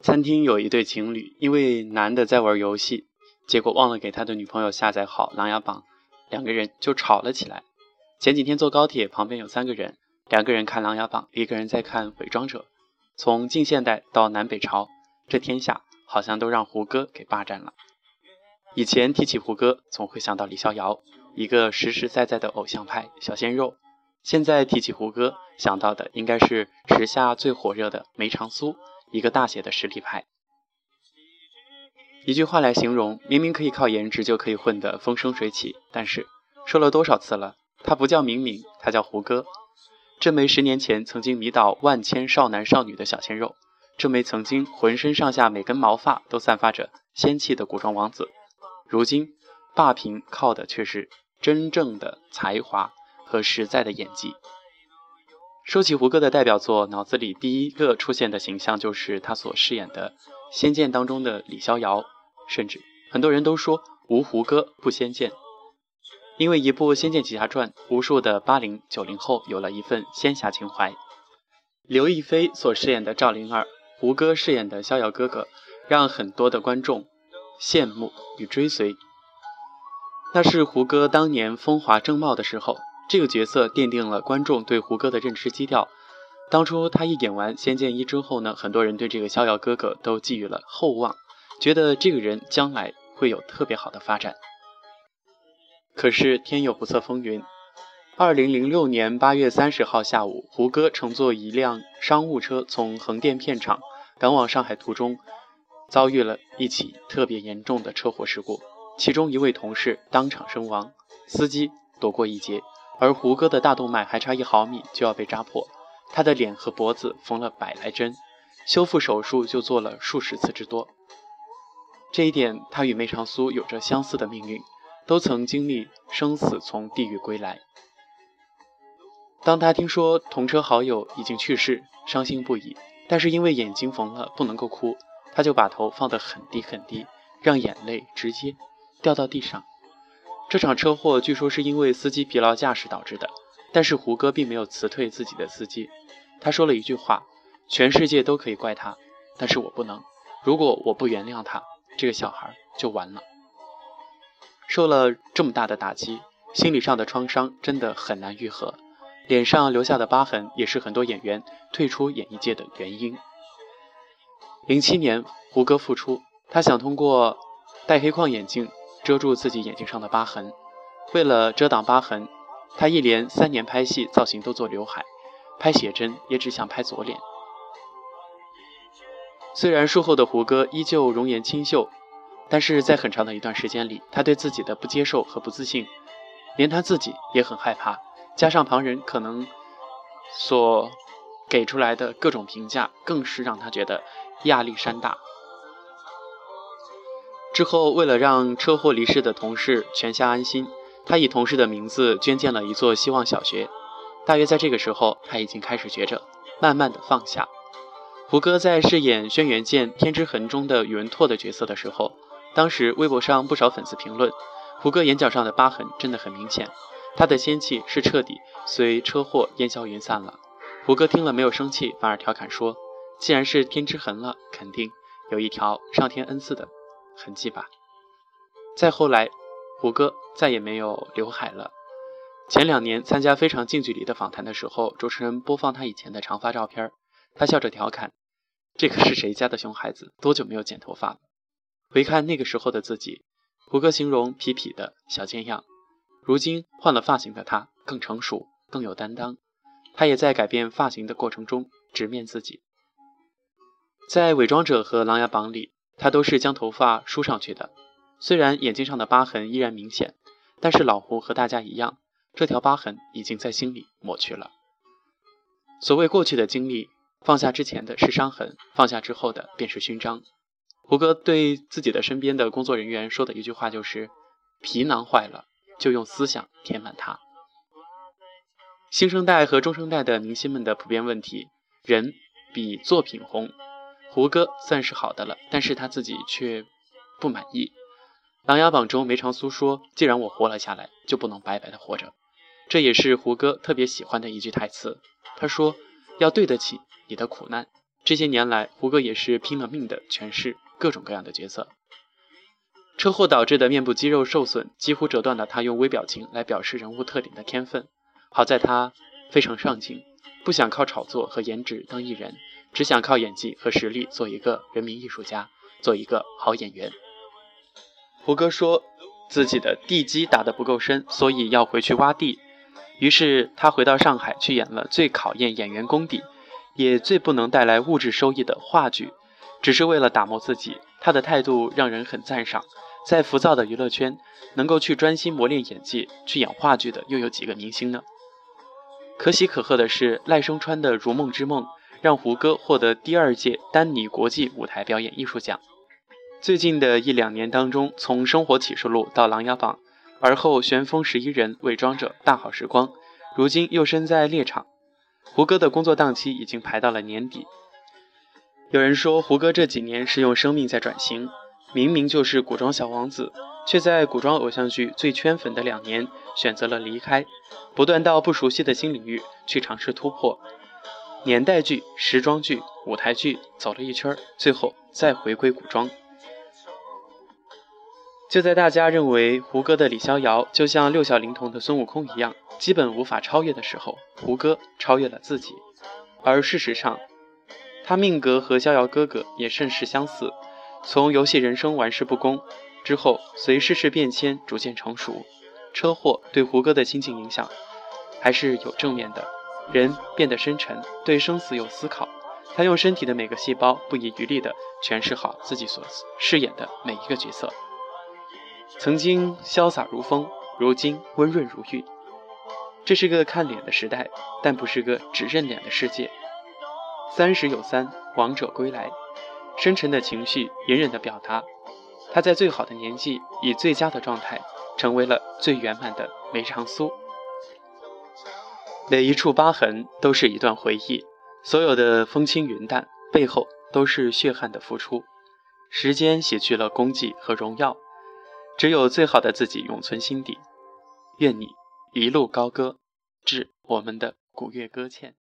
餐厅有一对情侣，因为男的在玩游戏，结果忘了给他的女朋友下载好《琅琊榜》，两个人就吵了起来。前几天坐高铁，旁边有三个人，两个人看《琅琊榜》，一个人在看《伪装者》。从近现代到南北朝，这天下好像都让胡歌给霸占了。以前提起胡歌，总会想到李逍遥，一个实实在在的偶像派小鲜肉；现在提起胡歌，想到的应该是时下最火热的梅长苏，一个大写的实力派。一句话来形容，明明可以靠颜值就可以混得风生水起，但是说了多少次了？他不叫明明，他叫胡歌。这枚十年前曾经迷倒万千少男少女的小鲜肉，这枚曾经浑身上下每根毛发都散发着仙气的古装王子，如今霸屏靠的却是真正的才华和实在的演技。说起胡歌的代表作，脑子里第一个出现的形象就是他所饰演的《仙剑》当中的李逍遥，甚至很多人都说无胡歌不仙剑。因为一部《仙剑奇侠传》，无数的八零九零后有了一份仙侠情怀。刘亦菲所饰演的赵灵儿，胡歌饰演的逍遥哥哥，让很多的观众羡慕与追随。那是胡歌当年风华正茂的时候，这个角色奠定了观众对胡歌的认知基调。当初他一演完《仙剑一》之后呢，很多人对这个逍遥哥哥都寄予了厚望，觉得这个人将来会有特别好的发展。可是天有不测风云。二零零六年八月三十号下午，胡歌乘坐一辆商务车从横店片场赶往上海途中，遭遇了一起特别严重的车祸事故，其中一位同事当场身亡，司机躲过一劫，而胡歌的大动脉还差一毫米就要被扎破，他的脸和脖子缝了百来针，修复手术就做了数十次之多。这一点，他与梅长苏有着相似的命运。都曾经历生死从地狱归来。当他听说同车好友已经去世，伤心不已。但是因为眼睛缝了，不能够哭，他就把头放得很低很低，让眼泪直接掉到地上。这场车祸据说是因为司机疲劳驾驶导致的，但是胡歌并没有辞退自己的司机。他说了一句话：“全世界都可以怪他，但是我不能。如果我不原谅他，这个小孩就完了。”受了这么大的打击，心理上的创伤真的很难愈合，脸上留下的疤痕也是很多演员退出演艺界的原因。零七年，胡歌复出，他想通过戴黑框眼镜遮住自己眼睛上的疤痕。为了遮挡疤痕，他一连三年拍戏，造型都做刘海，拍写真也只想拍左脸。虽然术后的胡歌依旧容颜清秀。但是在很长的一段时间里，他对自己的不接受和不自信，连他自己也很害怕。加上旁人可能所给出来的各种评价，更是让他觉得压力山大。之后，为了让车祸离世的同事全家安心，他以同事的名字捐建了一座希望小学。大约在这个时候，他已经开始觉着慢慢的放下。胡歌在饰演轩辕剑《天之痕》中的宇文拓的角色的时候。当时微博上不少粉丝评论，胡歌眼角上的疤痕真的很明显，他的仙气是彻底随车祸烟消云散了。胡歌听了没有生气，反而调侃说：“既然是天之痕了，肯定有一条上天恩赐的痕迹吧。”再后来，胡歌再也没有刘海了。前两年参加《非常近距离》的访谈的时候，主持人播放他以前的长发照片，他笑着调侃：“这可是谁家的熊孩子，多久没有剪头发了？”回看那个时候的自己，胡歌形容痞痞的小贱样。如今换了发型的他更成熟，更有担当。他也在改变发型的过程中直面自己。在《伪装者》和《琅琊榜》里，他都是将头发梳上去的。虽然眼睛上的疤痕依然明显，但是老胡和大家一样，这条疤痕已经在心里抹去了。所谓过去的经历，放下之前的是伤痕，放下之后的便是勋章。胡歌对自己的身边的工作人员说的一句话就是：“皮囊坏了，就用思想填满它。”新生代和中生代的明星们的普遍问题，人比作品红。胡歌算是好的了，但是他自己却不满意。《琅琊榜》中梅长苏说：“既然我活了下来，就不能白白的活着。”这也是胡歌特别喜欢的一句台词。他说：“要对得起你的苦难。”这些年来，胡歌也是拼了命的诠释各种各样的角色。车祸导致的面部肌肉受损，几乎折断了他用微表情来表示人物特点的天分。好在他非常上进，不想靠炒作和颜值当艺人，只想靠演技和实力做一个人民艺术家，做一个好演员。胡歌说自己的地基打得不够深，所以要回去挖地。于是他回到上海去演了最考验演员功底。也最不能带来物质收益的话剧，只是为了打磨自己。他的态度让人很赞赏。在浮躁的娱乐圈，能够去专心磨练演技、去演话剧的，又有几个明星呢？可喜可贺的是，赖声川的《如梦之梦》让胡歌获得第二届丹尼国际舞台表演艺术奖。最近的一两年当中，从《生活启示录》到《琅琊榜》，而后《旋风十一人》伪装者《大好时光》，如今又身在猎场。胡歌的工作档期已经排到了年底。有人说，胡歌这几年是用生命在转型，明明就是古装小王子，却在古装偶像剧最圈粉的两年选择了离开，不断到不熟悉的新领域去尝试突破。年代剧、时装剧、舞台剧走了一圈，最后再回归古装。就在大家认为胡歌的李逍遥就像六小龄童的孙悟空一样，基本无法超越的时候，胡歌超越了自己。而事实上，他命格和逍遥哥哥也甚是相似。从游戏人生玩世不恭之后，随世事变迁逐渐成熟。车祸对胡歌的心境影响还是有正面的，人变得深沉，对生死有思考。他用身体的每个细胞不遗余力地诠释好自己所饰演的每一个角色。曾经潇洒如风，如今温润如玉。这是个看脸的时代，但不是个只认脸的世界。三十有三，王者归来，深沉的情绪，隐忍的表达。他在最好的年纪，以最佳的状态，成为了最圆满的梅长苏。每一处疤痕都是一段回忆，所有的风轻云淡背后都是血汗的付出。时间洗去了功绩和荣耀。只有最好的自己永存心底。愿你一路高歌，致我们的古月歌欠。